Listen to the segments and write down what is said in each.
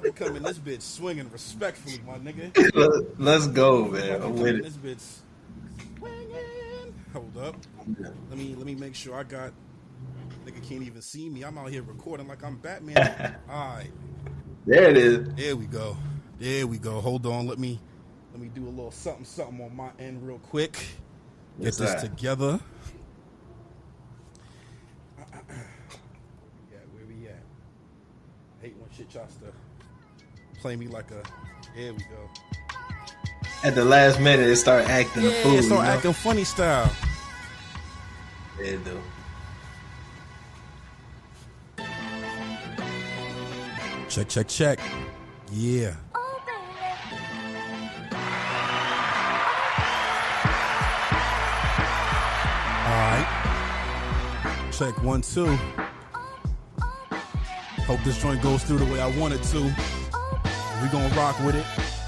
about to come in this bitch swinging respectfully, my nigga. Let's go, man. I'm with it. This bitch swinging. Hold up. Let me let me make sure I got. Nigga can't even see me. I'm out here recording like I'm Batman. All right. There it is. There we go. There we go. Hold on. Let me let me do a little something something on my end real quick. Get What's this that? together. yeah, where we at? I hate when shit tries to play me like a. Here we go. At the last minute, it start acting yeah, a fool. It start you know? acting funny style. Yeah, it do. Check, check, check. Yeah. All right. Check one, two. Hope this joint goes through the way I want it to. We gonna rock with it.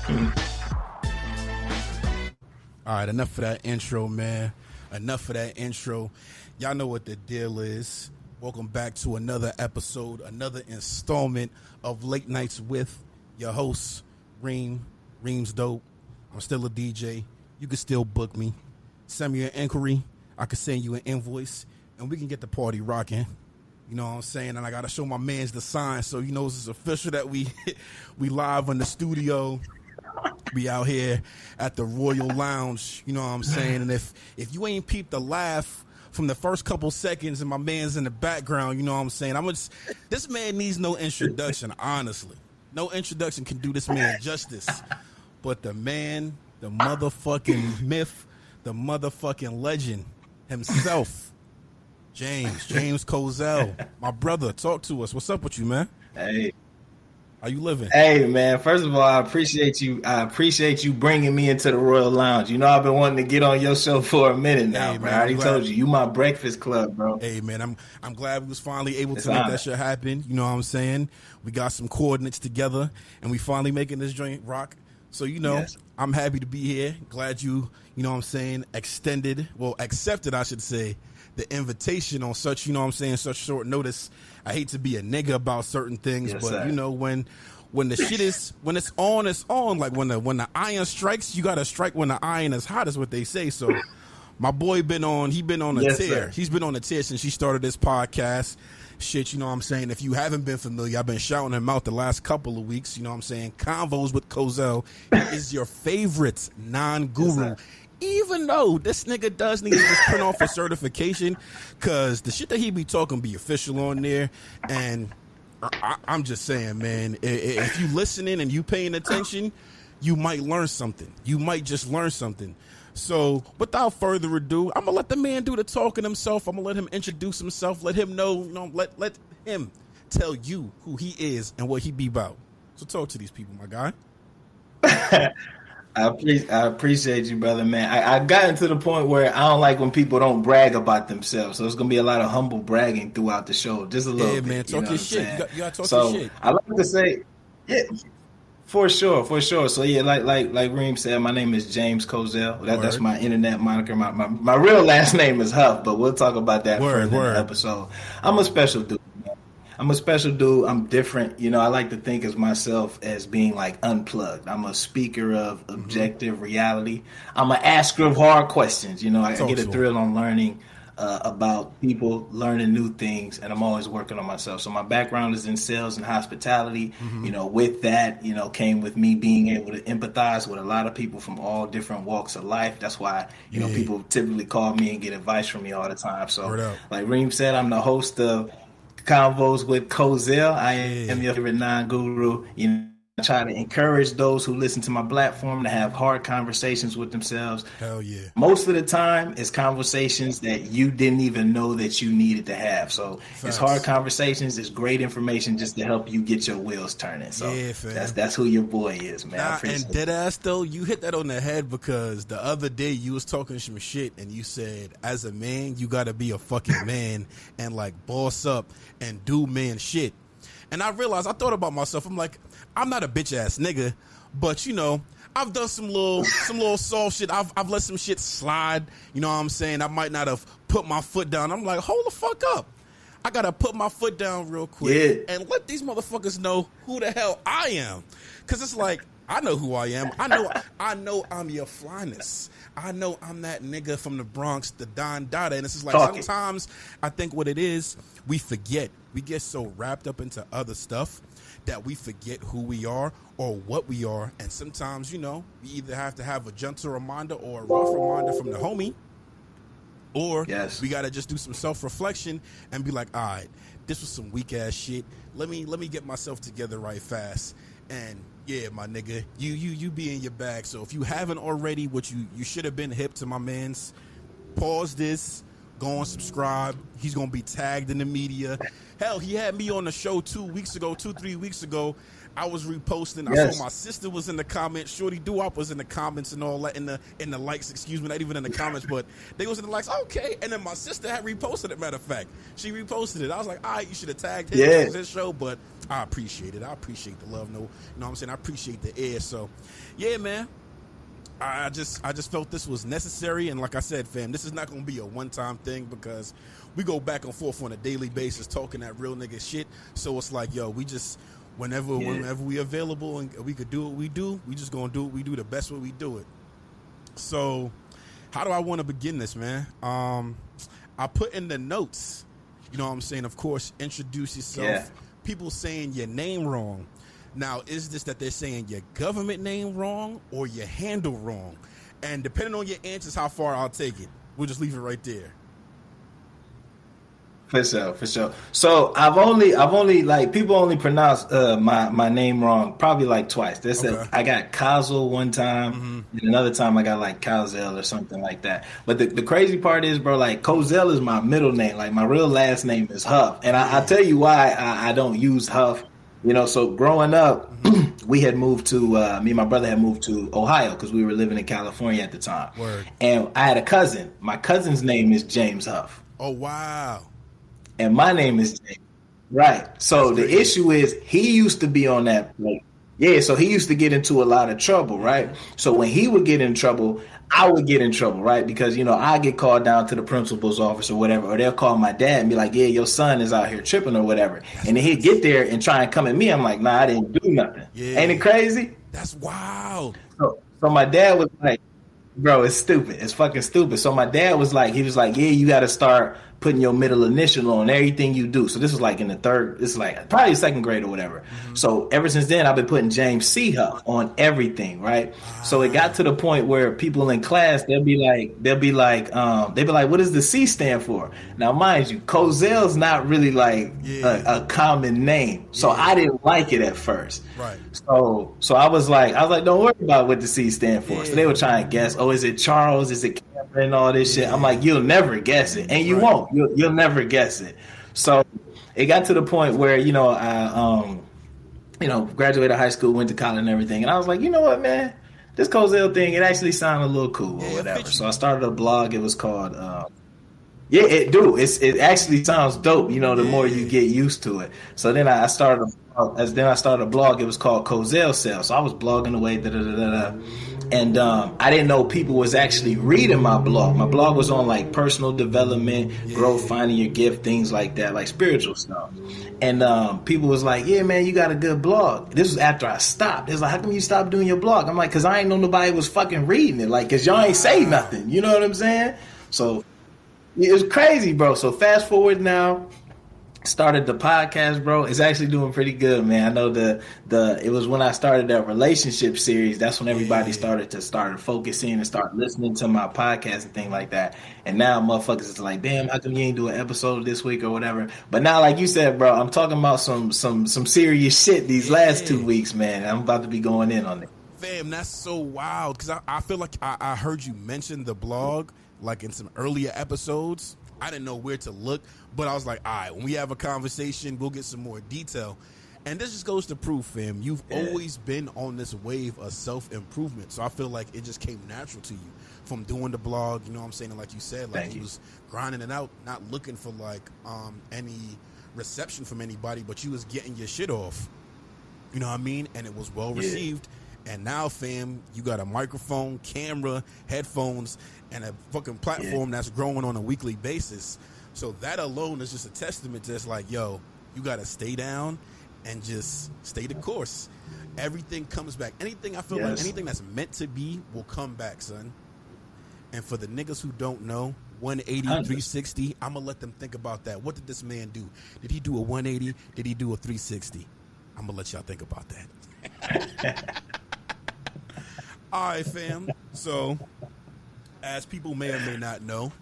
All right, enough of that intro, man. Enough of that intro. Y'all know what the deal is. Welcome back to another episode, another installment of Late Nights with your host, Reem. Reem's dope. I'm still a DJ. You can still book me. Send me an inquiry. I can send you an invoice, and we can get the party rocking. You know what I'm saying? And I gotta show my man's the sign, so he knows it's official that we we live in the studio. We out here at the Royal Lounge. You know what I'm saying? And if if you ain't peeped the laugh from the first couple seconds and my man's in the background, you know what I'm saying? I'm just this man needs no introduction, honestly. No introduction can do this man justice. But the man, the motherfucking myth, the motherfucking legend himself, James, James Cozell, my brother, talk to us. What's up with you, man? Hey, how you living? Hey man, first of all, I appreciate you. I appreciate you bringing me into the Royal Lounge. You know, I've been wanting to get on your show for a minute now, hey, man. I already told you, you my breakfast club, bro. Hey man, I'm I'm glad we was finally able it's to make that shit happen. You know what I'm saying? We got some coordinates together, and we finally making this joint rock. So you know, yes. I'm happy to be here. Glad you, you know what I'm saying, extended, well, accepted, I should say, the invitation on such, you know what I'm saying, such short notice. I hate to be a nigga about certain things, yes, but sir. you know when when the shit is when it's on, it's on. Like when the when the iron strikes, you gotta strike when the iron is hot. Is what they say. So my boy been on. He been on a yes, tear. Sir. He's been on a tear since he started this podcast. Shit, you know what I'm saying? If you haven't been familiar, I've been shouting him out the last couple of weeks. You know what I'm saying? Convos with Cozell is your favorite non guru. Yes, even though this nigga does need to just print off a certification, because the shit that he be talking be official on there, and I, am just saying, man, if you listening and you paying attention, you might learn something. You might just learn something. So, without further ado, I'm gonna let the man do the talking himself. I'm gonna let him introduce himself. Let him know, you know, let let him tell you who he is and what he be about. So, talk to these people, my guy. I, pre- I appreciate you, brother, man. I, I gotten to the point where I don't like when people don't brag about themselves. So it's gonna be a lot of humble bragging throughout the show, just a little. Bit. Yeah, bit, man, talk you know your shit. You, got, you gotta talk so your shit. I like to say, yeah, for sure, for sure. So yeah, like like like Reem said, my name is James Cozell. That, that's my internet moniker. My, my my real last name is Huff, but we'll talk about that word, further word. in the episode. I'm a special dude. I'm a special dude. I'm different. You know, I like to think of myself as being like unplugged. I'm a speaker of mm-hmm. objective mm-hmm. reality. I'm an asker of hard questions. You know, I, I get a thrill on learning uh, about people, learning new things, and I'm always working on myself. So my background is in sales and hospitality. Mm-hmm. You know, with that, you know, came with me being able to empathize with a lot of people from all different walks of life. That's why you yeah. know people typically call me and get advice from me all the time. So, like Reem said, I'm the host of Convos with Cozell. I am your favorite non-guru. You know, I try to encourage those who listen to my platform to have hard conversations with themselves. Hell yeah. Most of the time, it's conversations that you didn't even know that you needed to have. So Facts. it's hard conversations. It's great information just to help you get your wheels turning. So yeah, that's that's who your boy is, man. Nah, and dead ass though, you hit that on the head because the other day you was talking some shit and you said, as a man, you got to be a fucking man and like boss up and do man shit. And I realized I thought about myself. I'm like, I'm not a bitch ass nigga, but you know, I've done some little some little soft shit. I've I've let some shit slide. You know what I'm saying? I might not have put my foot down. I'm like, hold the fuck up. I gotta put my foot down real quick yeah. and let these motherfuckers know who the hell I am. Cause it's like I know who I am. I know I know I'm your flyness. I know I'm that nigga from the Bronx, the Don Dada. And it's just like Talking. sometimes I think what it is, we forget. We get so wrapped up into other stuff that we forget who we are or what we are. And sometimes, you know, we either have to have a gentle reminder or a rough reminder from the homie. Or yes. we gotta just do some self reflection and be like, all right, this was some weak ass shit. Let me let me get myself together right fast. And yeah, my nigga, you you you be in your bag. So if you haven't already, what you you should have been hip to my man's. Pause this, go and subscribe. He's gonna be tagged in the media. Hell, he had me on the show two weeks ago, two three weeks ago. I was reposting. I saw my sister was in the comments. Shorty Duop was in the comments and all that in the in the likes. Excuse me, not even in the comments, but they was in the likes. Okay, and then my sister had reposted it. Matter of fact, she reposted it. I was like, all right, you should have tagged him. Yeah. his show, but I appreciate it. I appreciate the love. No, you know what I'm saying. I appreciate the air. So, yeah, man. I just I just felt this was necessary, and like I said, fam, this is not going to be a one time thing because we go back and forth on a daily basis talking that real nigga shit. So it's like, yo, we just whenever yeah. whenever we available and we could do what we do, we just gonna do what we do the best way we do it. So, how do I want to begin this, man? Um, I put in the notes. You know what I'm saying? Of course, introduce yourself. Yeah. People saying your name wrong. Now, is this that they're saying your government name wrong or your handle wrong? And depending on your answers, how far I'll take it. We'll just leave it right there. For sure, for sure. So I've only, I've only like people only pronounce uh, my my name wrong probably like twice. They said okay. I got Kazel one time, mm-hmm. and another time I got like Kazel or something like that. But the, the crazy part is, bro, like Cozell is my middle name. Like my real last name is Huff, and I, will tell you why I, I, don't use Huff. You know, so growing up, we had moved to uh, me and my brother had moved to Ohio because we were living in California at the time. Word. And I had a cousin. My cousin's name is James Huff. Oh wow and my name is James. Right. So That's the crazy. issue is he used to be on that plate. Yeah, so he used to get into a lot of trouble, right? So when he would get in trouble, I would get in trouble, right? Because you know I get called down to the principal's office or whatever, or they'll call my dad and be like, "Yeah, your son is out here tripping or whatever," and then he'd get there and try and come at me. I'm like, "Nah, I didn't do nothing." Yeah. Ain't it crazy? That's wild. So, so my dad was like, "Bro, it's stupid. It's fucking stupid." So my dad was like, he was like, "Yeah, you got to start putting your middle initial on everything you do. So this was like in the third, this is like probably second grade or whatever. Mm-hmm. So ever since then, I've been putting James C. Huff on everything, right? So it got to the point where people in class they'll be like, they'll be like, um, they'll be like, what does the C stand for? Now, mind you, Cozell's not really like yeah. a, a, common name, so yeah. I didn't like it at first. Right. So so I was like, I was like, don't worry about what the C stand for. Yeah. So they were trying to guess, oh, is it Charles? Is it and all this shit. I'm like, you'll never guess it, and you right. won't. You'll, you'll never guess it. So it got to the point where you know I um you know graduated high school, went to college and everything, and I was like, you know what, man, this Cozell thing it actually sounded a little cool or whatever. So I started a blog. It was called. Uh, yeah, it do. It's it actually sounds dope. You know, the more you get used to it. So then I started. As then I started a blog. It was called Cozell Cell. So I was blogging away. Da da da da and um, I didn't know people was actually reading my blog. My blog was on like personal development, yeah. growth, finding your gift, things like that, like spiritual stuff. And um, people was like, "Yeah, man, you got a good blog." This was after I stopped. It's like, "How come you stopped doing your blog?" I'm like, "Cause I ain't know nobody was fucking reading it. Like, cause y'all ain't say nothing. You know what I'm saying?" So it was crazy, bro. So fast forward now, started the podcast, bro. It's actually doing pretty good, man. I know the the it was when I started that relationship series. That's when everybody yeah. started to start focusing and start listening to my podcast and thing like that. And now motherfuckers is like, damn, how come you ain't do an episode this week or whatever? But now, like you said, bro, I'm talking about some some some serious shit these yeah. last two weeks, man. I'm about to be going in on it. Fam, that's so wild because I, I feel like I, I heard you mention the blog like in some earlier episodes I didn't know where to look, but I was like, all right, when we have a conversation, we'll get some more detail. And this just goes to prove, fam, you've yeah. always been on this wave of self improvement. So I feel like it just came natural to you from doing the blog. You know what I'm saying? And like you said, like Thank you was grinding it out, not looking for like um, any reception from anybody, but you was getting your shit off. You know what I mean? And it was well received. Yeah. And now, fam, you got a microphone, camera, headphones, and a fucking platform yeah. that's growing on a weekly basis. So that alone is just a testament to it's like, yo, you got to stay down and just stay the course. Everything comes back. Anything I feel yes. like anything that's meant to be will come back, son. And for the niggas who don't know, 180, 360, I'm gonna let them think about that. What did this man do? Did he do a 180? Did he do a 360? I'm gonna let y'all think about that. All right, fam. So, as people may or may not know,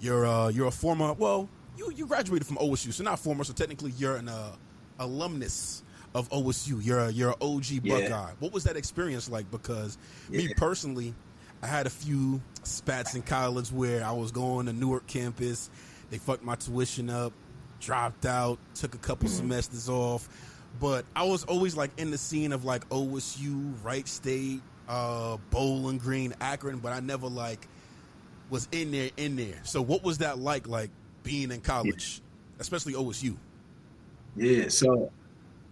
you're uh, you're a former. Well, you you graduated from OSU, so not former. So technically, you're an uh, alumnus of OSU. You're a, you're an OG yeah. Buckeye. What was that experience like? Because yeah. me personally, I had a few spats in college where I was going to Newark campus. They fucked my tuition up, dropped out, took a couple mm-hmm. semesters off. But I was always like in the scene of like OSU, Wright State, uh, Bowling Green, Akron, but I never like was in there in there. So what was that like like being in college, yeah. especially OSU? Yeah, so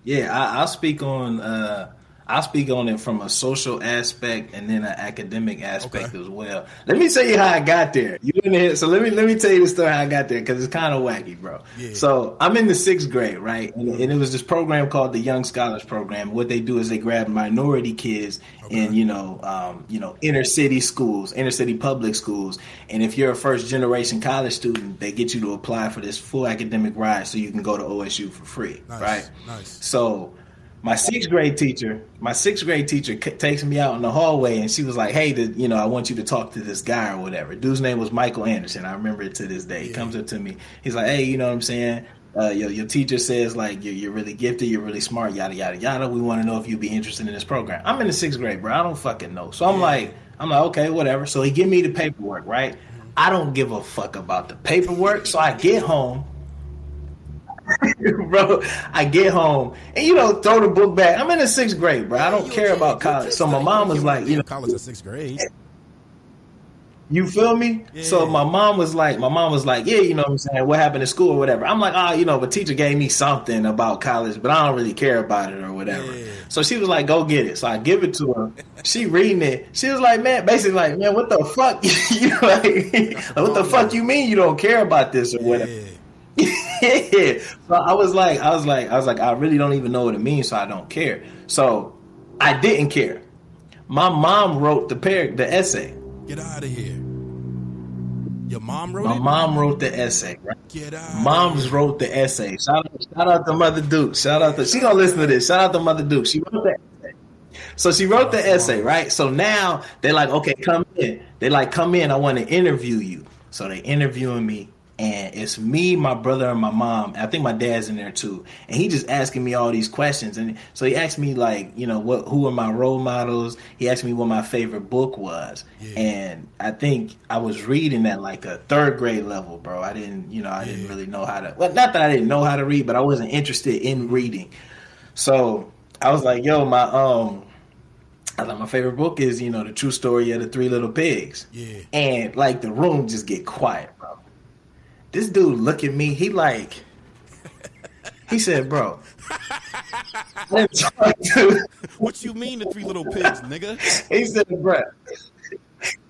yeah, I, will speak on uh, I'll speak on it from a social aspect and then an academic aspect okay. as well. Let me tell you how I got there. You didn't hear, so let me let me tell you the story how I got there because it's kind of wacky, bro. Yeah. So I'm in the sixth grade, right, and, and, it was this program called the Young Scholars Program. What they do is they grab minority kids okay. in you know um, you know inner city schools, inner city public schools, and if you're a first generation college student, they get you to apply for this full academic ride so you can go to OSU for free, nice. right? Nice. So my sixth grade teacher, my sixth grade teacher c- takes me out in the hallway and she was like, "Hey, the, you know, I want you to talk to this guy or whatever." Dude's name was Michael Anderson. I remember it to this day. He comes up to me. He's like, "Hey, you know what I'm saying? Uh, your, your teacher says like you're, you're really gifted, you're really smart, yada yada yada. We want to know if you'd be interested in this program." I'm in the sixth grade, bro. I don't fucking know. So I'm yeah. like, I'm like, okay, whatever. So he give me the paperwork, right? I don't give a fuck about the paperwork. So I get home bro, I get home and you know throw the book back. I'm in the sixth grade, bro. I don't care about college. So my mom was like, you know, college in sixth grade. You feel me? Yeah. So my mom was like, my mom was like, yeah, you know what I'm saying? What happened in school or whatever? I'm like, oh, you know, the teacher gave me something about college, but I don't really care about it or whatever. Yeah. So she was like, go get it. So I give it to her. She reading it. She was like, man, basically like, man, what the fuck? you like, like, what the fuck you mean you don't care about this or whatever? Yeah. Yeah. So I was like, I was like, I was like, I really don't even know what it means, so I don't care. So I didn't care. My mom wrote the par- the essay. Get out of here. Your mom wrote My it? mom wrote the essay, right? Get out. Moms wrote the essay. Shout out, shout out to Mother Duke. Shout out to she gonna listen to this. Shout out to Mother Duke. She wrote the essay. So she wrote the essay, right? So now they're like, okay, come in. They like, come in. I want to interview you. So they interviewing me and it's me, my brother, and my mom. I think my dad's in there too. And he just asking me all these questions. And so he asked me like, you know, what who are my role models? He asked me what my favorite book was. Yeah. And I think I was reading at like a third grade level, bro. I didn't, you know, I yeah. didn't really know how to well, not that I didn't know how to read, but I wasn't interested in reading. So I was like, yo, my um I like my favorite book is, you know, the true story of the three little pigs. Yeah. And like the room just get quiet this dude look at me. He like, he said, "Bro, what you mean the three little pigs, nigga?" He said, "Bro."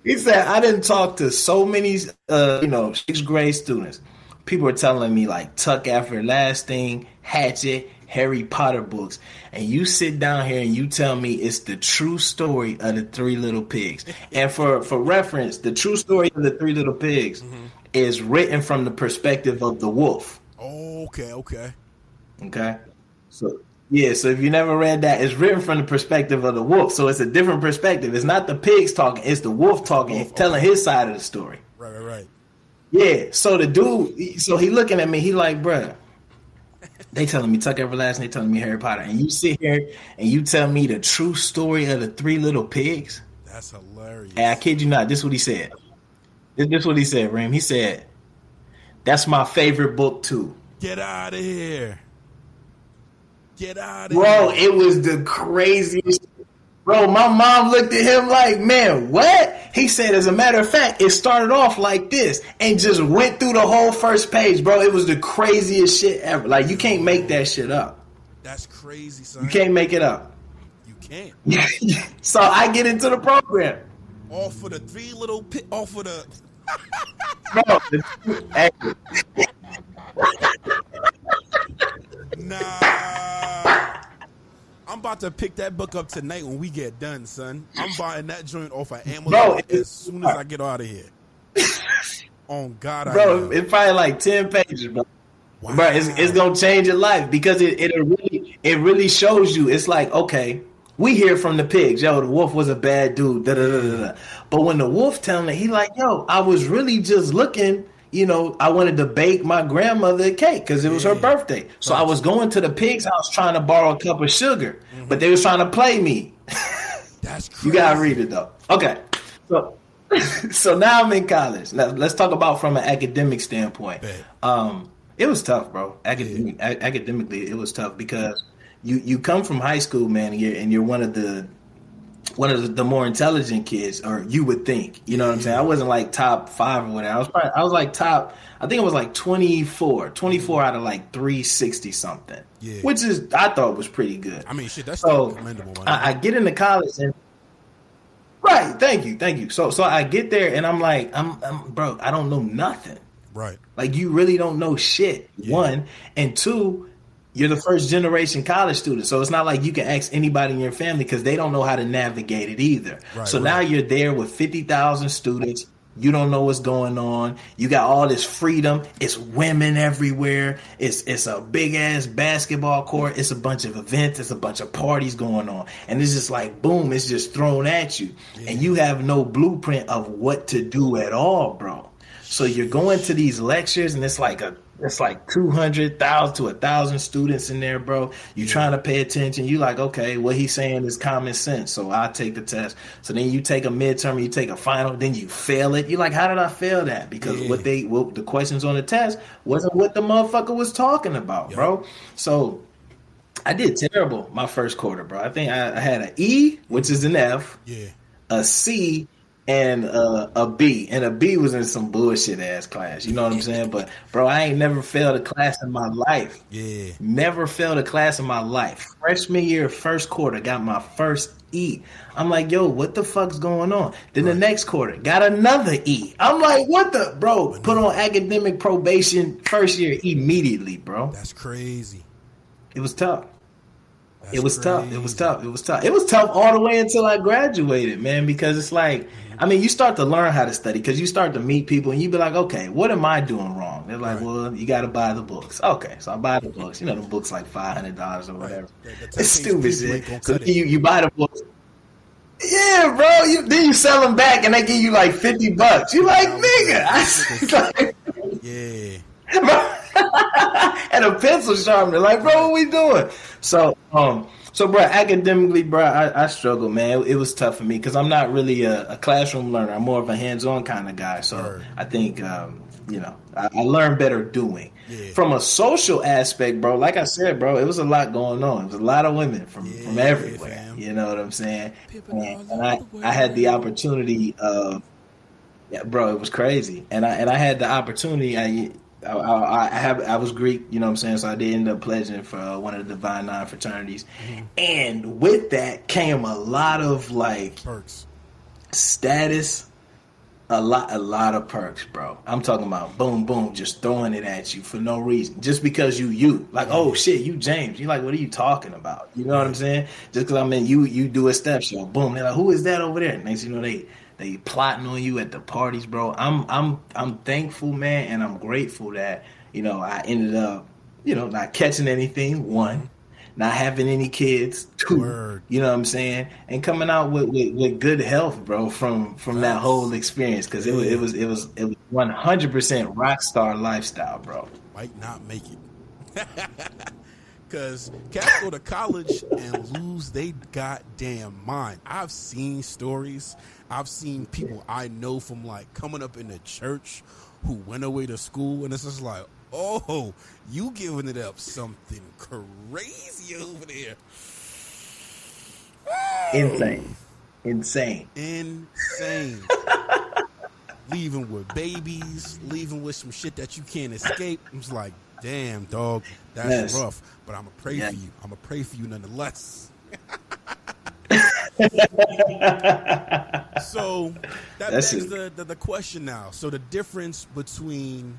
He said, "I didn't talk to so many, uh, you know, sixth grade students. People are telling me like Tuck Everlasting, Hatchet, Harry Potter books, and you sit down here and you tell me it's the true story of the Three Little Pigs. And for for reference, the true story of the Three Little Pigs mm-hmm. Is written from the perspective of the wolf. Oh, okay, okay, okay. So yeah, so if you never read that, it's written from the perspective of the wolf. So it's a different perspective. It's not the pigs talking; it's the wolf talking, oh, oh. telling okay. his side of the story. Right, right, right. Yeah. So the dude, so he looking at me, he like, bruh, they telling me Tuck Everlasting, they telling me Harry Potter, and you sit here and you tell me the true story of the Three Little Pigs. That's hilarious. And I kid you not, this is what he said. This, is what he said, Ram. He said, "That's my favorite book too." Get out of here. Get out of Bro, here. Bro, it was the craziest Bro, my mom looked at him like, man, what? He said, as a matter of fact, it started off like this and just went through the whole first page, bro. It was the craziest shit ever. Like, you can't make that shit up. That's crazy, son. You can't make it up. You can't. so I get into the program. All for the three little pit, all for the. The, nah. I'm about to pick that book up tonight when we get done, son. I'm buying that joint off of Amazon bro, as soon as I get out of here. On God, bro, it's probably like ten pages, bro. Wow. Bro, it's, it's gonna change your life because it, it really it really shows you. It's like okay, we hear from the pigs, yo, the wolf was a bad dude. Da, da, da, but when the wolf telling it, he like, yo, I was really just looking you know, I wanted to bake my grandmother a cake because it was yeah. her birthday. So I was going to the pig's house trying to borrow a cup of sugar, mm-hmm. but they was trying to play me. That's crazy. you gotta read it though. Okay, so so now I'm in college. Now let's talk about from an academic standpoint. Um, it was tough, bro. Academic, yeah. a- academically, it was tough because you you come from high school, man, and you're, and you're one of the one of the more intelligent kids, or you would think. You know what I'm saying? I wasn't like top five or whatever. I was probably, I was like top. I think it was like 24, 24 out of like 360 something. Yeah. Which is I thought was pretty good. I mean, shit, that's so commendable. I, I, get into college and right. Thank you, thank you. So so I get there and I'm like, I'm, I'm bro. I don't know nothing. Right. Like you really don't know shit. Yeah. One and two you're the first generation college student, so it's not like you can ask anybody in your family because they don't know how to navigate it either. Right, so right. now you're there with fifty thousand students. You don't know what's going on. You got all this freedom. It's women everywhere. It's it's a big ass basketball court. It's a bunch of events. It's a bunch of parties going on, and it's just like boom. It's just thrown at you, yeah. and you have no blueprint of what to do at all, bro. So you're going to these lectures, and it's like a it's like 200,000 to a thousand students in there, bro. You're trying to pay attention. You're like, okay, what he's saying is common sense. So I take the test. So then you take a midterm, you take a final, then you fail it. You're like, how did I fail that? Because yeah. what they, what the questions on the test wasn't what the motherfucker was talking about, bro. So I did terrible my first quarter, bro. I think I, I had an E, which is an F, yeah, a C, and uh, a B, and a B was in some bullshit ass class. You know what I'm saying? But bro, I ain't never failed a class in my life. Yeah, never failed a class in my life. Freshman year, first quarter, got my first E. I'm like, yo, what the fuck's going on? Then right. the next quarter, got another E. I'm like, what the bro? Put on academic probation first year immediately, bro. That's crazy. It was tough. That's it was crazy. tough. It was tough. It was tough. It was tough all the way until I graduated, man, because it's like I mean, you start to learn how to study because you start to meet people and you be like, okay, what am I doing wrong? They're like, right. well, you got to buy the books. Okay, so I buy the books. You know, the books like five hundred dollars or whatever. Right. It's stupid shit. So you you buy the books. Yeah, bro. You then you sell them back and they give you like fifty bucks. You like, nigga? yeah. and a pencil sharpener. Like, bro, what we doing? So, um, so, bro, academically, bro, I, I struggle, man. It, it, was tough for me because I'm not really a, a, classroom learner. I'm more of a hands-on kind of guy. So, right. I think, um, you know, I, I learn better doing. Yeah. From a social aspect, bro, like I said, bro, it was a lot going on. It was a lot of women from yeah, from everywhere. You know what I'm saying? And, and I, I had the opportunity of, yeah, bro, it was crazy. And I and I had the opportunity. I I, I, I, have I was Greek, you know what I'm saying. So I did end up pledging for uh, one of the Divine Nine fraternities, mm-hmm. and with that came a lot of like perks, status, a lot a lot of perks, bro. I'm talking about boom boom, just throwing it at you for no reason, just because you you like oh shit you James, you like what are you talking about? You know what I'm saying? Just because I mean you you do a step show, boom, they're like who is that over there? Next you know they they plotting on you at the parties, bro. I'm I'm I'm thankful, man, and I'm grateful that you know I ended up you know not catching anything. One, not having any kids. Two, Word. you know what I'm saying, and coming out with, with, with good health, bro, from from that whole experience because it was it was it was it was 100 percent rock star lifestyle, bro. Might not make it. Cause cats go to college and lose they goddamn mind. I've seen stories I've seen people I know from like coming up in the church who went away to school, and it's just like, oh, you giving it up something crazy over there. Insane. Insane. Insane. leaving with babies, leaving with some shit that you can't escape. It's like, damn, dog, that's yes. rough. But I'm gonna pray yeah. for you. I'm gonna pray for you nonetheless. so that That's begs the, the, the question now. So the difference between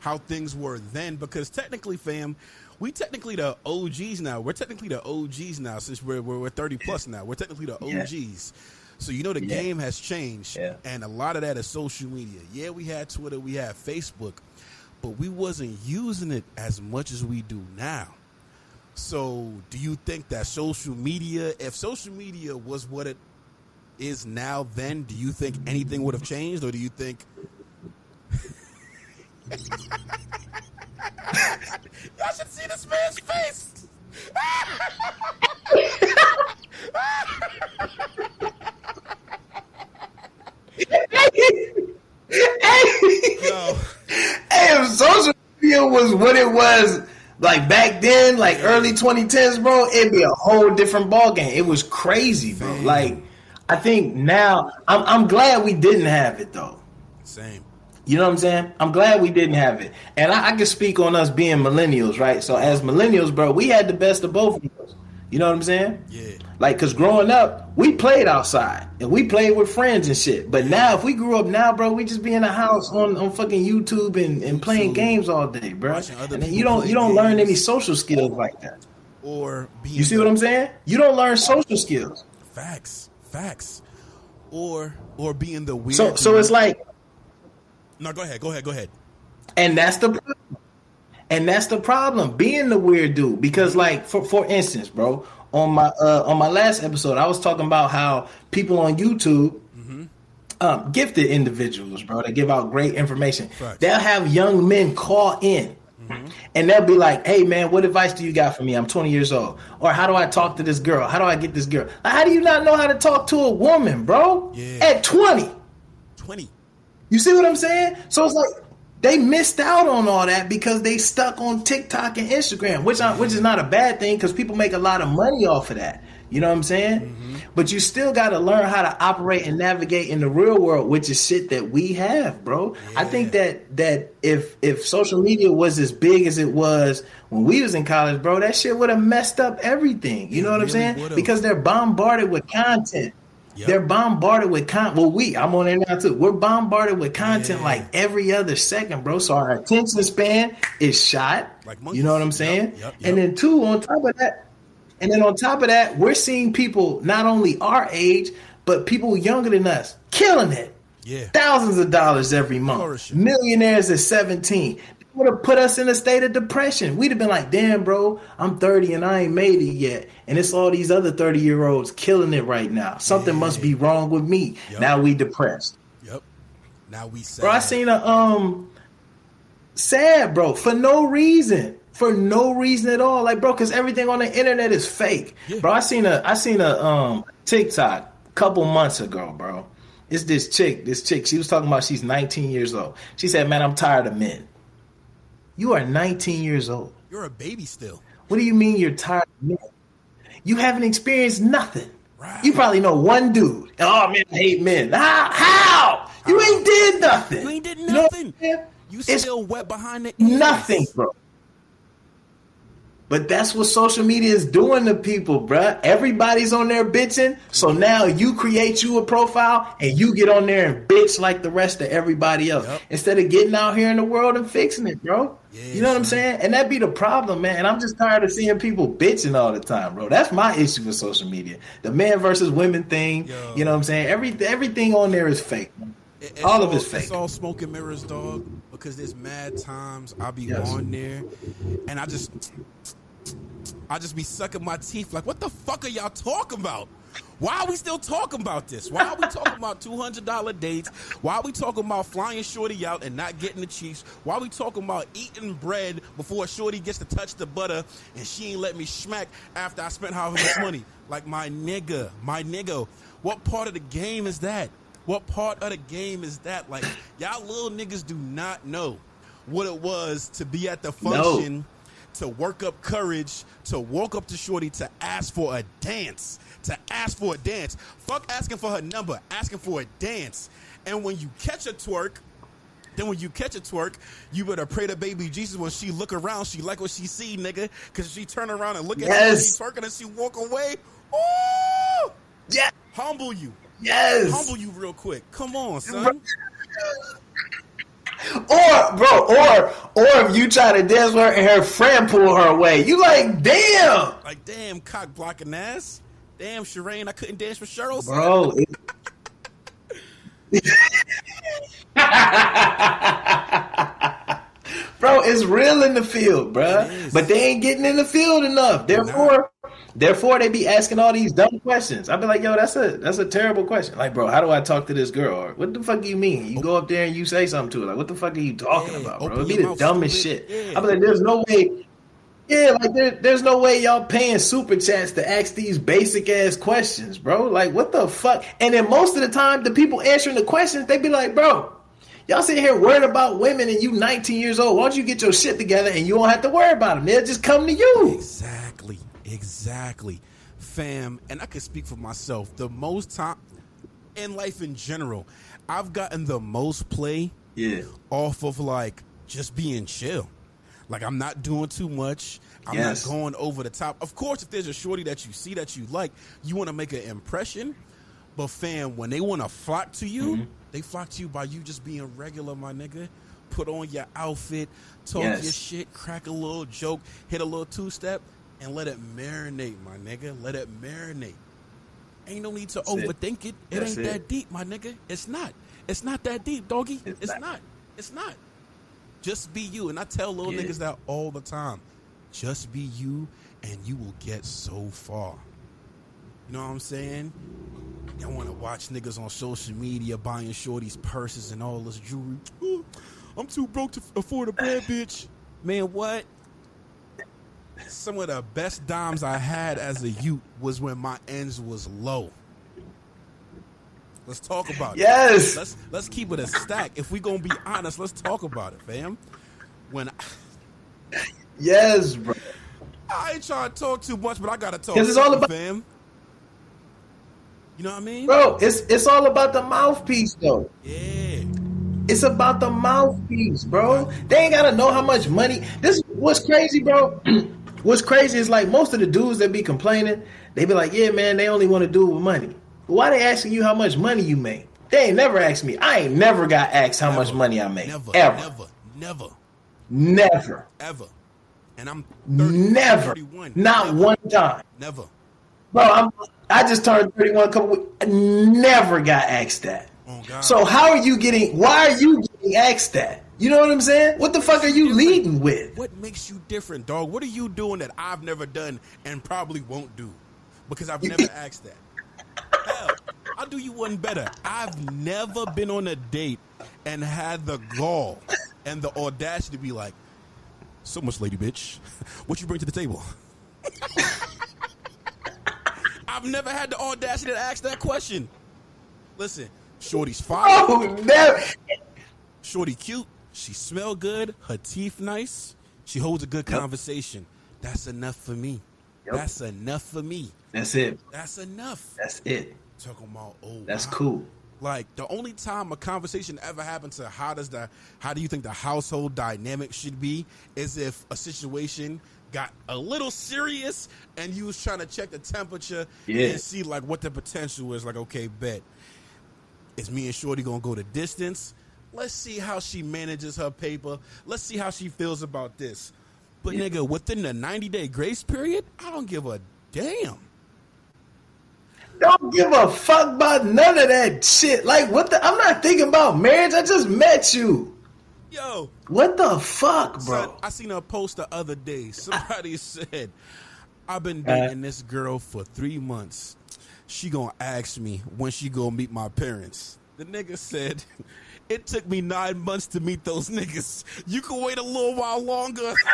how things were then because technically, fam, we technically the OGs now. We're technically the OGs now since we're we're, we're 30 plus now. We're technically the OGs. Yeah. So you know the yeah. game has changed, yeah. and a lot of that is social media. Yeah, we had Twitter, we had Facebook, but we wasn't using it as much as we do now. So, do you think that social media, if social media was what it is now, then do you think anything would have changed, or do you think? Y'all should see this man's face. Yo. Hey, if social media was what it was like back then, like early 2010s, bro, it'd be a whole different ball game. It was crazy, bro. Same. Like, I think now I'm I'm glad we didn't have it though. Same. You know what I'm saying? I'm glad we didn't have it. And I, I can speak on us being millennials, right? So as millennials, bro, we had the best of both. You know what I'm saying? Yeah. Like, cause growing up, we played outside and we played with friends and shit. But now, if we grew up now, bro, we just be in the house on, on fucking YouTube and, and playing games all day, bro. And you don't you don't games. learn any social skills like that. Or you see what I'm saying? You don't learn social skills. Facts, facts. Or or being the weird. So so it's like no, go ahead. Go ahead. Go ahead. And that's the problem. And that's the problem, being the weird dude. Because, like, for for instance, bro, on my uh, on my last episode, I was talking about how people on YouTube, mm-hmm. um, gifted individuals, bro, they give out great information. Right. They'll have young men call in. Mm-hmm. And they'll be like, "Hey man, what advice do you got for me? I'm 20 years old. Or how do I talk to this girl? How do I get this girl? How do you not know how to talk to a woman, bro? Yeah. At 20. 20. You see what I'm saying? So it's like they missed out on all that because they stuck on TikTok and Instagram, which I, which is not a bad thing because people make a lot of money off of that. You know what I'm saying? Mm-hmm. But you still got to learn how to operate and navigate in the real world, which is shit that we have, bro. Yeah. I think that that if if social media was as big as it was when we was in college, bro, that shit would have messed up everything. You it know what really I'm saying? Would've. Because they're bombarded with content. Yep. They're bombarded with content. Well, we, I'm on there now too. We're bombarded with content yeah. like every other second, bro. So our attention span is shot. Like you know what I'm saying? Yep. Yep. And then two, on top of that, and then on top of that, we're seeing people not only our age, but people younger than us killing it. Yeah. Thousands of dollars every month. Millionaires at 17 would have put us in a state of depression. We'd have been like, damn, bro, I'm 30 and I ain't made it yet. And it's all these other 30 year olds killing it right now. Something yeah. must be wrong with me. Yep. Now we depressed. Yep. Now we sad. Bro, I seen a um sad, bro, for no reason. For no reason at all. Like, bro, because everything on the internet is fake. Yeah. Bro, I seen a I seen a um TikTok a couple months ago, bro. It's this chick, this chick. She was talking about she's 19 years old. She said, Man, I'm tired of men. You are 19 years old. You're a baby still. What do you mean you're tired of men? You haven't experienced nothing. Right. You probably know one dude. Oh man, I hate men. How? How? You ain't did nothing. You ain't did nothing. You, know you still it's wet behind the ears. Nothing, bro. But that's what social media is doing to people, bruh. Everybody's on there bitching. So now you create you a profile and you get on there and bitch like the rest of everybody else. Yep. Instead of getting out here in the world and fixing it, bro. Yeah, you know what I'm saying? And that be the problem, man. And I'm just tired of seeing people bitching all the time, bro. That's my issue with social media. The man versus women thing. Yo. You know what I'm saying? Every everything on there is fake. It's all, all of it's fake. It's all smoke and mirrors, dog. Because there's mad times I'll be yes. on there, and I just I just be sucking my teeth like, what the fuck are y'all talking about? Why are we still talking about this? Why are we talking about two hundred dollar dates? Why are we talking about flying Shorty out and not getting the Chiefs? Why are we talking about eating bread before Shorty gets to touch the butter and she ain't let me smack after I spent how much money? Like my nigga, my nigga. What part of the game is that? What part of the game is that? Like y'all little niggas do not know what it was to be at the function. No to work up courage, to walk up to Shorty, to ask for a dance, to ask for a dance. Fuck asking for her number, asking for a dance. And when you catch a twerk, then when you catch a twerk, you better pray to baby Jesus when she look around, she like what she see, nigga. Cause she turn around and look at yes. you twerking and she walk away. Ooh! Yeah. Humble you. Yes. Humble you real quick. Come on, son. Or bro, or or if you try to dance with her and her friend pull her away, you like damn, like damn, cock blocking ass, damn, Shireen, I couldn't dance with Cheryl, bro. bro, it's real in the field, bro. But they ain't getting in the field enough. Therefore, therefore they be asking all these dumb questions. I'd be like, yo, that's a that's a terrible question. Like, bro, how do I talk to this girl? Or what the fuck do you mean? You go up there and you say something to her. Like, what the fuck are you talking about, bro? It'd be the dumbest shit. I'd be like, there's no way. Yeah, like there, there's no way y'all paying super chats to ask these basic ass questions, bro. Like, what the fuck? And then most of the time, the people answering the questions, they be like, bro, Y'all sitting here worried about women and you 19 years old. Why don't you get your shit together and you don't have to worry about them? They'll just come to you. Exactly. Exactly. Fam, and I can speak for myself. The most time in life in general, I've gotten the most play yeah. off of like just being chill. Like I'm not doing too much. I'm yes. not going over the top. Of course, if there's a shorty that you see that you like, you want to make an impression. But fam, when they want to flock to you, mm-hmm. They flock to you by you just being regular, my nigga. Put on your outfit, talk yes. your shit, crack a little joke, hit a little two step, and let it marinate, my nigga. Let it marinate. Ain't no need to That's overthink it. It, it ain't it. that deep, my nigga. It's not. It's not that deep, doggy. It's, it's not. not. It's not. Just be you. And I tell little yeah. niggas that all the time. Just be you, and you will get so far. You know what I'm saying? I want to watch niggas on social media buying shorties purses and all this jewelry. Ooh, I'm too broke to afford a bad bitch. Man, what? Some of the best dimes I had as a youth was when my ends was low. Let's talk about yes. it. Yes. Let's let's keep it a stack. If we gonna be honest, let's talk about it, fam. When I, Yes, bro. I ain't trying to talk too much, but I gotta talk. This is all about fam. You know what I mean? Bro, it's it's all about the mouthpiece though. Yeah. It's about the mouthpiece, bro. They ain't gotta know how much money. This what's crazy, bro. what's crazy is like most of the dudes that be complaining, they be like, "Yeah, man, they only want to do it with money." But why they asking you how much money you make? They ain't never asked me. I ain't never got asked how never, much money I make. Never, ever, never, never, never, ever. And I'm 30, never, 31. not never, one time, never. Bro, I'm I just turned 31 a couple weeks. I never got asked that. Oh, so how are you getting why are you getting asked that? You know what I'm saying? What the fuck are you leading with? What makes you different, dog? What are you doing that I've never done and probably won't do? Because I've never asked that. Hell, I'll do you one better. I've never been on a date and had the gall and the audacity to be like, so much lady bitch, what you bring to the table? I've never had the audacity to ask that question. Listen, Shorty's fine. Oh, never. Shorty cute. She smell good. Her teeth nice. She holds a good yep. conversation. That's enough for me. Yep. That's enough for me. That's it. That's enough. That's it. Talking about oh, that's wow. cool. Like the only time a conversation ever happened to how does the how do you think the household dynamic should be is if a situation got a little serious and you was trying to check the temperature yeah. and see like what the potential is. Like, okay, bet. Is me and Shorty gonna go the distance? Let's see how she manages her paper. Let's see how she feels about this. But yeah. nigga, within the 90 day grace period, I don't give a damn. Don't give a fuck about none of that shit. Like what the I'm not thinking about marriage. I just met you. Yo, what the fuck, bro? Son, I seen a post the other day. Somebody said, "I've been uh, dating uh, this girl for three months. She gonna ask me when she gonna meet my parents." The nigga said, "It took me nine months to meet those niggas. You can wait a little while longer."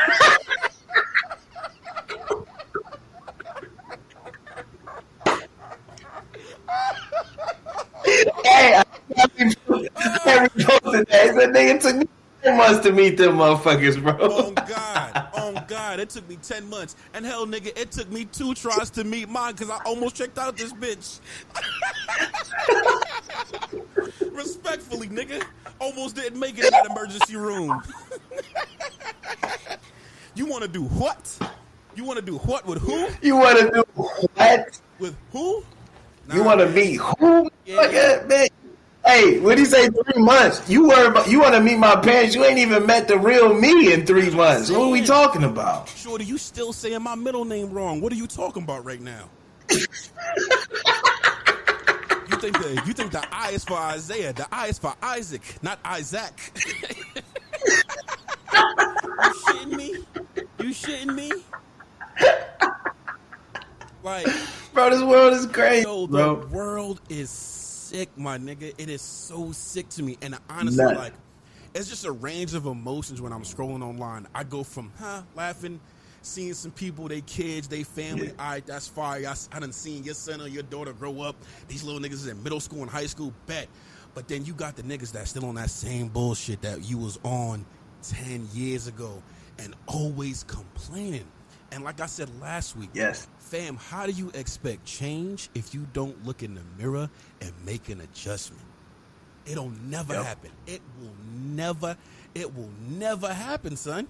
hey, I, reposted that. Said, "Nigga took me months to meet them motherfuckers, bro. Oh God, oh God, it took me ten months, and hell, nigga, it took me two tries to meet mine because I almost checked out this bitch. Respectfully, nigga, almost didn't make it in that emergency room. you want to do what? You want to do what with who? You want to do what with who? Nah, you want to meet who? Yeah. man. Hey, what do you say? Three months? You were about, you want to meet my parents? You ain't even met the real me in three months. What are we talking about? Shorty, you still saying my middle name wrong? What are you talking about right now? you think the you think the I is for Isaiah? The I is for Isaac, not Isaac. you shitting me? You shitting me? Like, bro, this world is crazy. Yo, the bro. world is sick, my nigga. It is so sick to me, and honestly, Nuts. like, it's just a range of emotions when I'm scrolling online. I go from huh, laughing, seeing some people, they kids, they family. Yeah. All right, that's fire. I, I done seen your son or your daughter grow up. These little niggas is in middle school and high school. Bet. But then you got the niggas that still on that same bullshit that you was on 10 years ago and always complaining. And like I said last week, yes, fam, how do you expect change if you don't look in the mirror and make an adjustment? It'll never yep. happen. It will never, it will never happen, son.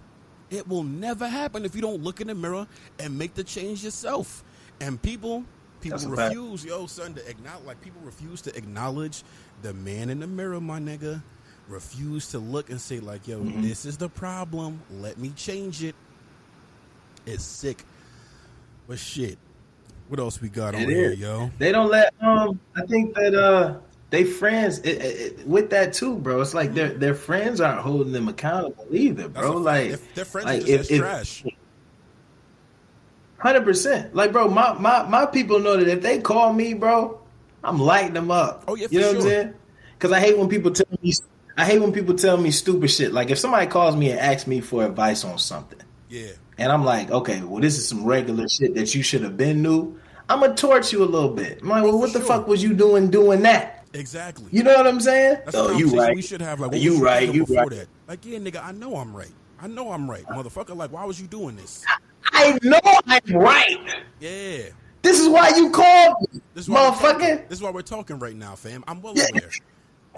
It will never happen if you don't look in the mirror and make the change yourself. And people, people refuse, yo, son, to acknowledge. Like people refuse to acknowledge the man in the mirror, my nigga. Refuse to look and say, like, yo, mm-hmm. this is the problem. Let me change it. It's sick. But shit, what else we got on here, yo? They don't let. Um, I think that uh, they friends it, it, with that too, bro. It's like their their friends aren't holding them accountable either, bro. like if their friends like, if, if, trash. Hundred percent. Like, bro, my, my my people know that if they call me, bro, I'm lighting them up. Oh yeah, you know sure. what I'm saying? Because I hate when people tell me. I hate when people tell me stupid shit. Like if somebody calls me and asks me for advice on something. Yeah. And I'm like, okay, well, this is some regular shit that you should have been knew. I'm gonna torch you a little bit. I'm like, well, what the fuck was you doing doing that? Exactly. You know what I'm saying? That's oh, you right. We should have like you right. You right. That? Like yeah, nigga, I know I'm right. I know I'm right, motherfucker. Like, why was you doing this? I know I'm right. Yeah. This is why you called me, this motherfucker. This is why we're talking right now, fam. I'm well aware.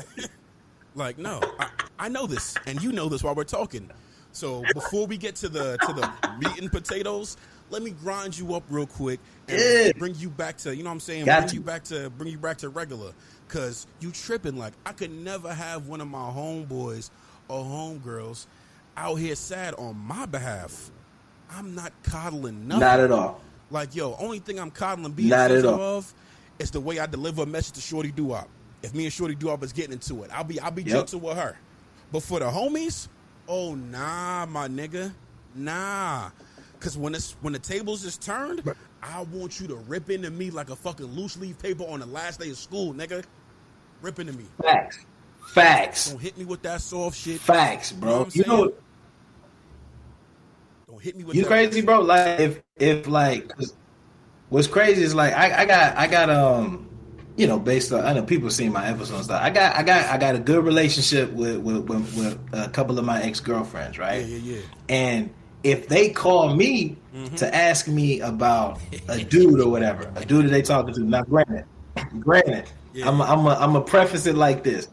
like, no, I, I know this, and you know this while we're talking. So before we get to the to the meat and potatoes, let me grind you up real quick and yeah. bring you back to you know what I'm saying. Got bring you. you back to bring you back to regular because you tripping. Like I could never have one of my homeboys or homegirls out here sad on my behalf. I'm not coddling nothing. Not at all. Like yo, only thing I'm coddling being not at all. of is the way I deliver a message to Shorty Duop. If me and Shorty Duop is getting into it, I'll be I'll be yep. gentle with her. But for the homies, oh nah, my nigga, nah. Cause when it's when the tables is turned, I want you to rip into me like a fucking loose leaf paper on the last day of school, nigga. Rip into me. Facts. Facts. Don't hit me with that soft shit. Facts, bro. You know, you know don't hit me with you crazy, bro. Like if if like what's crazy is like I, I got I got um you know based on I know people seeing my episodes stuff. I got I got I got a good relationship with with, with, with a couple of my ex girlfriends, right? Yeah, yeah, yeah. And if they call me mm-hmm. to ask me about a dude or whatever, a dude that they talking to, now granted, granted, yeah. I'm a, I'm a, I'm a preface it like this: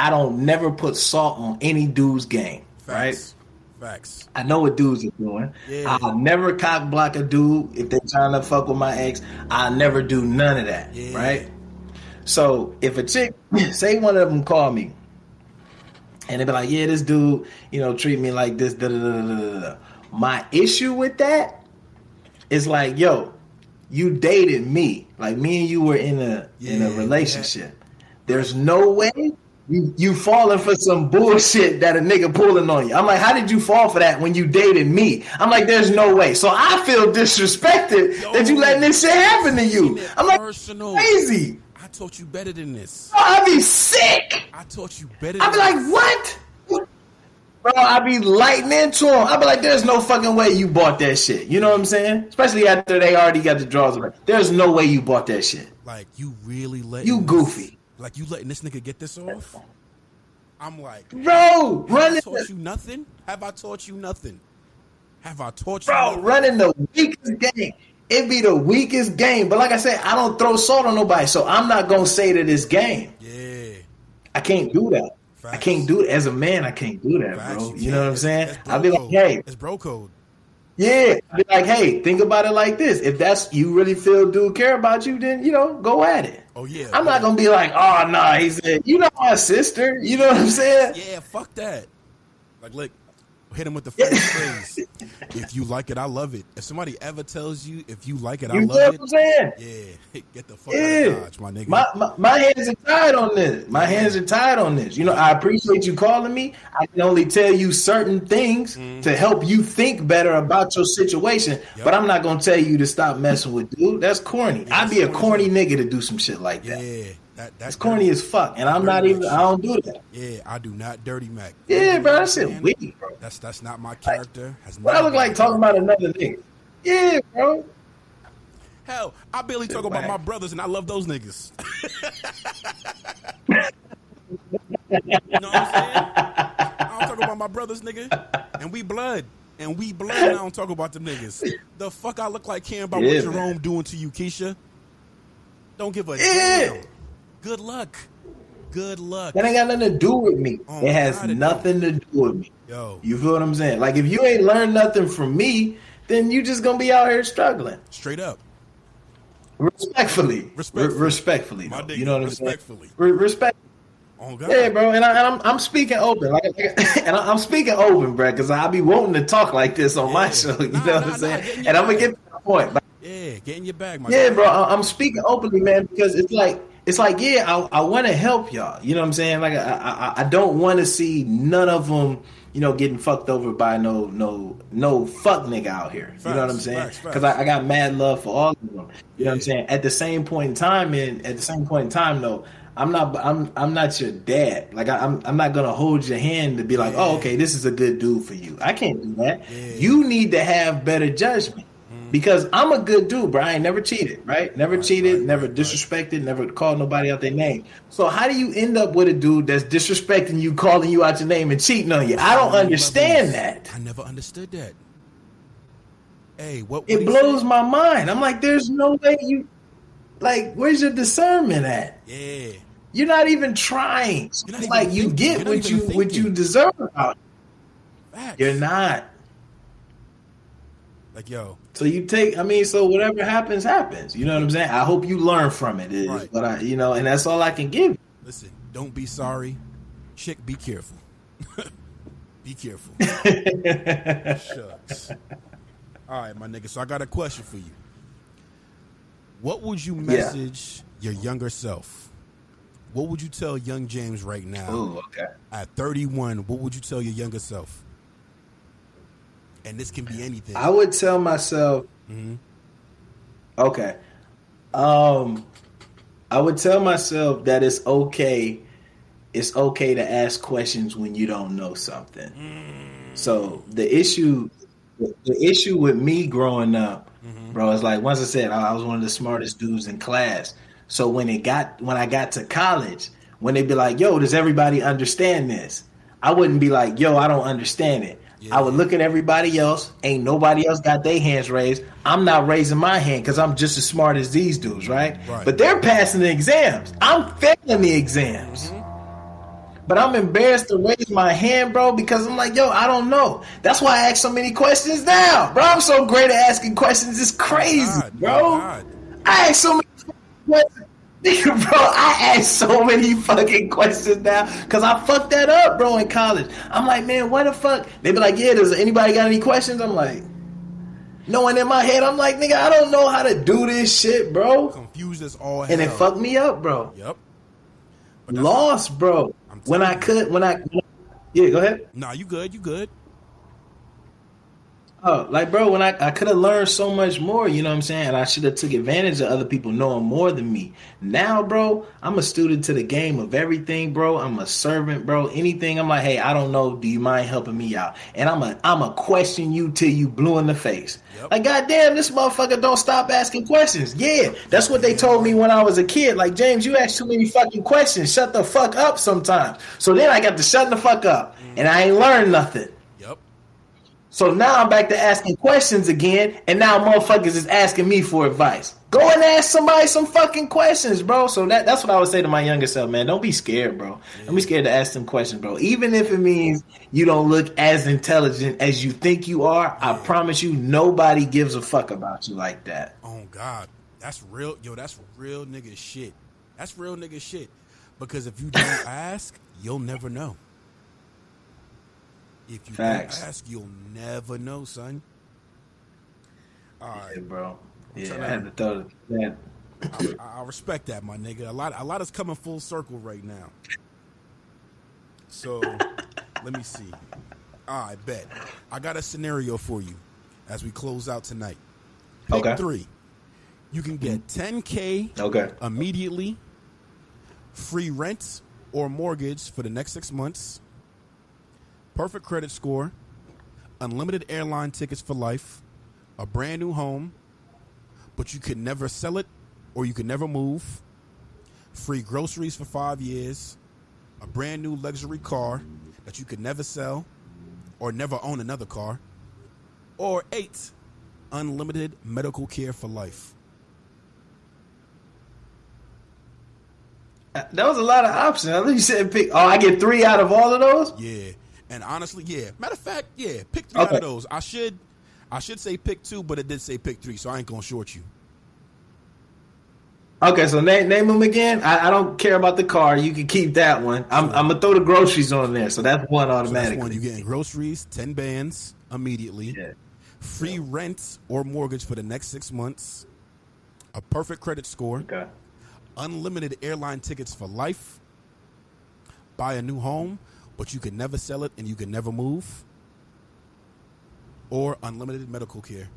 I don't never put salt on any dude's game, Facts. right? Facts. I know what dudes are doing. Yeah. I'll never cock block a dude if they trying to fuck with my ex. I'll never do none of that, yeah. right? So if a chick, say one of them call me, and they be like, "Yeah, this dude, you know, treat me like this," da da da da da. My issue with that is like, yo, you dated me. Like me and you were in a yeah, in a relationship. Yeah. There's no way you you falling for some bullshit that a nigga pulling on you. I'm like, how did you fall for that when you dated me? I'm like, there's no way. So I feel disrespected Yo, that you letting this shit happen to you. I'm like, personal. crazy. I taught you better than this. Oh, I'd be sick. I taught you better. I'd be like, this. what? Bro, I'd be lighting into him. I'd be like, there's no fucking way you bought that shit. You know what I'm saying? Especially after they already got the draws. There's no way you bought that shit. Like you really let you goofy. Like you letting this nigga get this off? I'm like, bro, running. Taught you nothing? Have I taught you nothing? Have I taught you? Bro, nothing? running the weakest game. It be the weakest game. But like I said, I don't throw salt on nobody, so I'm not gonna say to this game. Yeah, I can't do that. Facts. I can't do it as a man. I can't do that, Facts, bro. You, you know what I'm saying? I'll be like, hey, it's bro code. Yeah, I'll be like, hey, think about it like this. If that's you really feel dude care about you, then you know, go at it. Oh yeah. I'm not gonna be like, oh no, nah, he said, you know my sister. You know what I'm saying? Yeah, fuck that. Like, look, hit him with the first phrase. If you like it, I love it. If somebody ever tells you if you like it, I love it. I'm saying? Yeah, get the fuck yeah. out of Dodge, my nigga. My, my, my, hands are tied on this. My hands are tied on this. You know, I appreciate you calling me. I can only tell you certain things mm-hmm. to help you think better about your situation. Yep. But I'm not gonna tell you to stop messing with dude. That's corny. Yeah, I'd be a corny nigga to do some shit like that. Yeah. That, that's corny as fuck, and I'm not even. I don't do that. Yeah, I do not dirty Mac. Yeah, bro, that's it. Weak, bro. That's that's not my character. Has what I look like talking about another nigga. Yeah, bro. Hell, I barely talk about my brothers, and I love those niggas. you know what I'm saying? I don't talk about my brothers, nigga, and we blood. And we blood, and I don't talk about them niggas. The fuck I look like caring about yeah, what Jerome man. doing to you, Keisha? Don't give a yeah. damn. Good luck. Good luck. That ain't got nothing to do with me. Oh, it has nothing to do with me. Yo. You feel what I'm saying? Like if you ain't learned nothing from me, then you just gonna be out here struggling. Straight up. Respectfully. Respectfully. respectfully you know what I'm respectfully. saying? Re- respect. Oh God. Yeah, bro, and, I, am I'm, I'm speaking open, like, and I'm speaking open, bro, because I be wanting to talk like this on yeah. my show. You nah, know what nah, I'm saying? Nah, and I'm gonna get to the point. yeah, get in your bag, my Yeah, guy. bro, I'm speaking openly, man, because it's like it's like, yeah, I, I want to help y'all. You know what I'm saying? Like, I, I, I don't want to see none of them, you know, getting fucked over by no, no, no fuck nigga out here. Facts, you know what I'm saying? Because I, I, got mad love for all of them. You know yeah. what I'm saying? At the same point in time, and at the same point in time, though, I'm not, I'm, I'm not your dad. Like, I, am I'm, I'm not gonna hold your hand to be like, oh, yeah. oh, okay, this is a good dude for you. I can't do that. Yeah. You need to have better judgment because I'm a good dude, bro. I ain't never cheated, right? Never right, cheated, right, never right, disrespected, never called nobody out their name. So how do you end up with a dude that's disrespecting you, calling you out your name, and cheating on you? I don't understand that. I never understood that. Hey, what? it blows my mind. I'm like, there's no way you, like, where's your discernment at? Yeah. You're not even trying. Not like you get what you thinking. what you deserve. You're not. Like, yo. So you take, I mean, so whatever happens, happens. You know what I'm saying? I hope you learn from it. Is right. but I, you know, and that's all I can give. Listen, don't be sorry. Chick, be careful. be careful. Shucks. All right, my nigga. So I got a question for you. What would you message yeah. your younger self? What would you tell young James right now? Ooh, okay. At 31, what would you tell your younger self? And this can be anything. I would tell myself, mm-hmm. okay, um, I would tell myself that it's okay. It's okay to ask questions when you don't know something. Mm. So the issue, the issue with me growing up, mm-hmm. bro, is like once I said I was one of the smartest dudes in class. So when it got when I got to college, when they'd be like, "Yo, does everybody understand this?" I wouldn't be like, "Yo, I don't understand it." Yeah. I would look at everybody else. Ain't nobody else got their hands raised. I'm not raising my hand because I'm just as smart as these dudes, right? right? But they're passing the exams. I'm failing the exams. Mm-hmm. But I'm embarrassed to raise my hand, bro, because I'm like, yo, I don't know. That's why I ask so many questions now, bro. I'm so great at asking questions. It's crazy, God, bro. I ask so many questions bro, I ask so many fucking questions now because I fucked that up, bro, in college. I'm like, man, what the fuck? They be like, yeah, does anybody got any questions? I'm like, knowing in my head, I'm like, nigga, I don't know how to do this shit, bro. Confused as all hell. And it fucked me up, bro. Yep. Lost, bro. When I could, when I, yeah, go ahead. Nah, you good, you good. Oh, like bro, when I, I could have learned so much more, you know what I'm saying? I should have took advantage of other people knowing more than me. Now, bro, I'm a student to the game of everything, bro. I'm a servant, bro. Anything I'm like, hey, I don't know. Do you mind helping me out? And I'm a I'm a question you till you blue in the face. Yep. Like, goddamn, this motherfucker don't stop asking questions. Yeah, that's what they told me when I was a kid. Like, James, you ask too many fucking questions. Shut the fuck up sometimes. So then I got to shut the fuck up, and I ain't learned nothing. So now I'm back to asking questions again, and now motherfuckers is asking me for advice. Go and ask somebody some fucking questions, bro. So that, that's what I would say to my younger self, man. Don't be scared, bro. Don't be scared to ask some questions, bro. Even if it means you don't look as intelligent as you think you are, I promise you, nobody gives a fuck about you like that. Oh God, that's real, yo. That's real nigga shit. That's real nigga shit. Because if you don't ask, you'll never know. If you Facts. don't ask, you'll never know, son. All right, yeah, bro. Yeah, I had to throw that. I, I, respect that, my nigga. A lot, a lot is coming full circle right now. So, let me see. Ah, All right, bet. I got a scenario for you as we close out tonight. Pick okay. three. You can get 10K okay. immediately, free rent or mortgage for the next six months, perfect credit score, unlimited airline tickets for life, a brand new home, but you could never sell it or you could never move, free groceries for five years, a brand new luxury car that you could never sell or never own another car, or eight, unlimited medical care for life. That was a lot of options. I think you said pick. Oh, I get three out of all of those. Yeah, and honestly, yeah. Matter of fact, yeah, pick three okay. out of those. I should, I should say pick two, but it did say pick three, so I ain't gonna short you. Okay, so name name them again. I, I, don't care about the car. You can keep that one. I'm, I'm gonna throw the groceries on there, so that's one automatically. So one. You getting groceries, ten bands immediately. Yeah. Free yeah. rent or mortgage for the next six months. A perfect credit score. Okay. Unlimited airline tickets for life. Buy a new home, but you can never sell it and you can never move. Or unlimited medical care.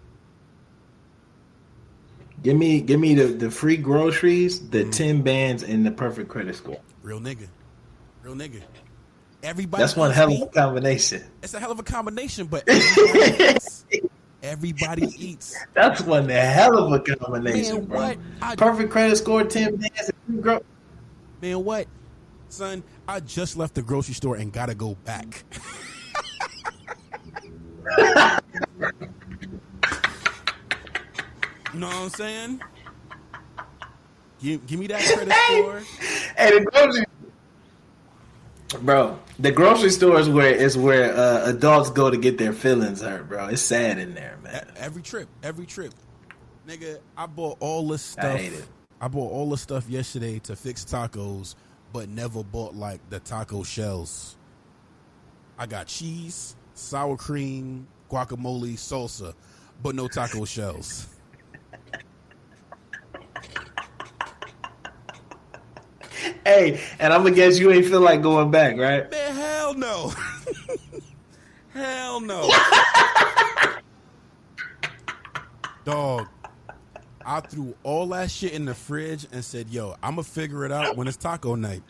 Give me give me the, the free groceries, the mm. ten bands, and the perfect credit score. Real nigga. Real nigga. Everybody That's one hell of a combination. It's a hell of a combination, but everybody eats. Everybody eats. That's one hell of a combination, Man, bro. What? Perfect credit score, ten bands, and free gro- Man, what? Son, I just left the grocery store and gotta go back. You know what I'm saying? Give, give me that credit score. Hey, the grocery, bro. The grocery store is where is where uh, adults go to get their feelings hurt, bro. It's sad in there, man. Every trip, every trip, nigga. I bought all this stuff. I, I bought all the stuff yesterday to fix tacos, but never bought like the taco shells. I got cheese, sour cream, guacamole, salsa, but no taco shells. hey, and I'm gonna guess you ain't feel like going back, right? Man, hell no. hell no. Dog, I threw all that shit in the fridge and said, "Yo, I'm gonna figure it out when it's taco night."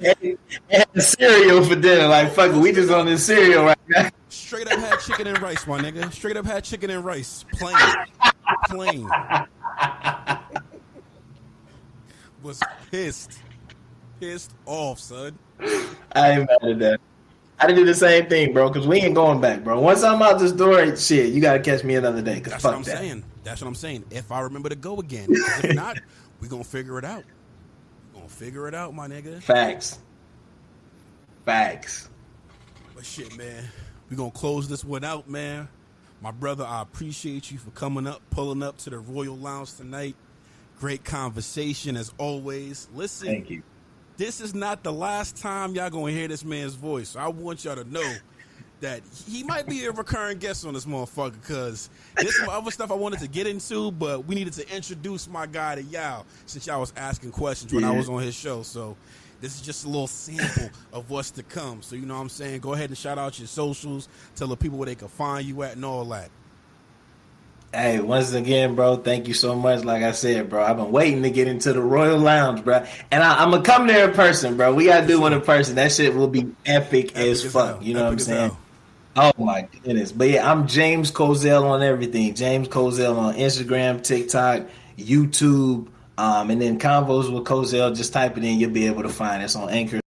and, and cereal for dinner, like fuck we just on this cereal right now. Straight up had chicken and rice, my nigga. Straight up had chicken and rice, plain, plain was pissed, pissed off, son. I ain't mad at that. I did do the same thing, bro, because we ain't going back, bro. Once I'm out this door, shit, you got to catch me another day. Cause That's what I'm that. saying. That's what I'm saying. If I remember to go again, if not, we gonna figure it out. We gonna figure it out, my nigga. Facts. Facts. But shit, man, we gonna close this one out, man. My brother, I appreciate you for coming up, pulling up to the Royal Lounge tonight. Great conversation as always. Listen, thank you. This is not the last time y'all gonna hear this man's voice. I want y'all to know that he might be a recurring guest on this motherfucker because there's some other stuff I wanted to get into, but we needed to introduce my guy to y'all since y'all was asking questions when yeah. I was on his show. So this is just a little sample of what's to come. So you know what I'm saying? Go ahead and shout out your socials, tell the people where they can find you at and all that. Hey, once again, bro, thank you so much. Like I said, bro, I've been waiting to get into the Royal Lounge, bro. And I, am gonna come there in person, bro. We gotta do one in person. That shit will be epic, epic as, as fuck. Hell. You know epic what I'm saying? Oh my goodness. But yeah, I'm James Cozell on everything. James Cozell on Instagram, TikTok, YouTube, um, and then Convos with Cozell. Just type it in, you'll be able to find us on Anchor.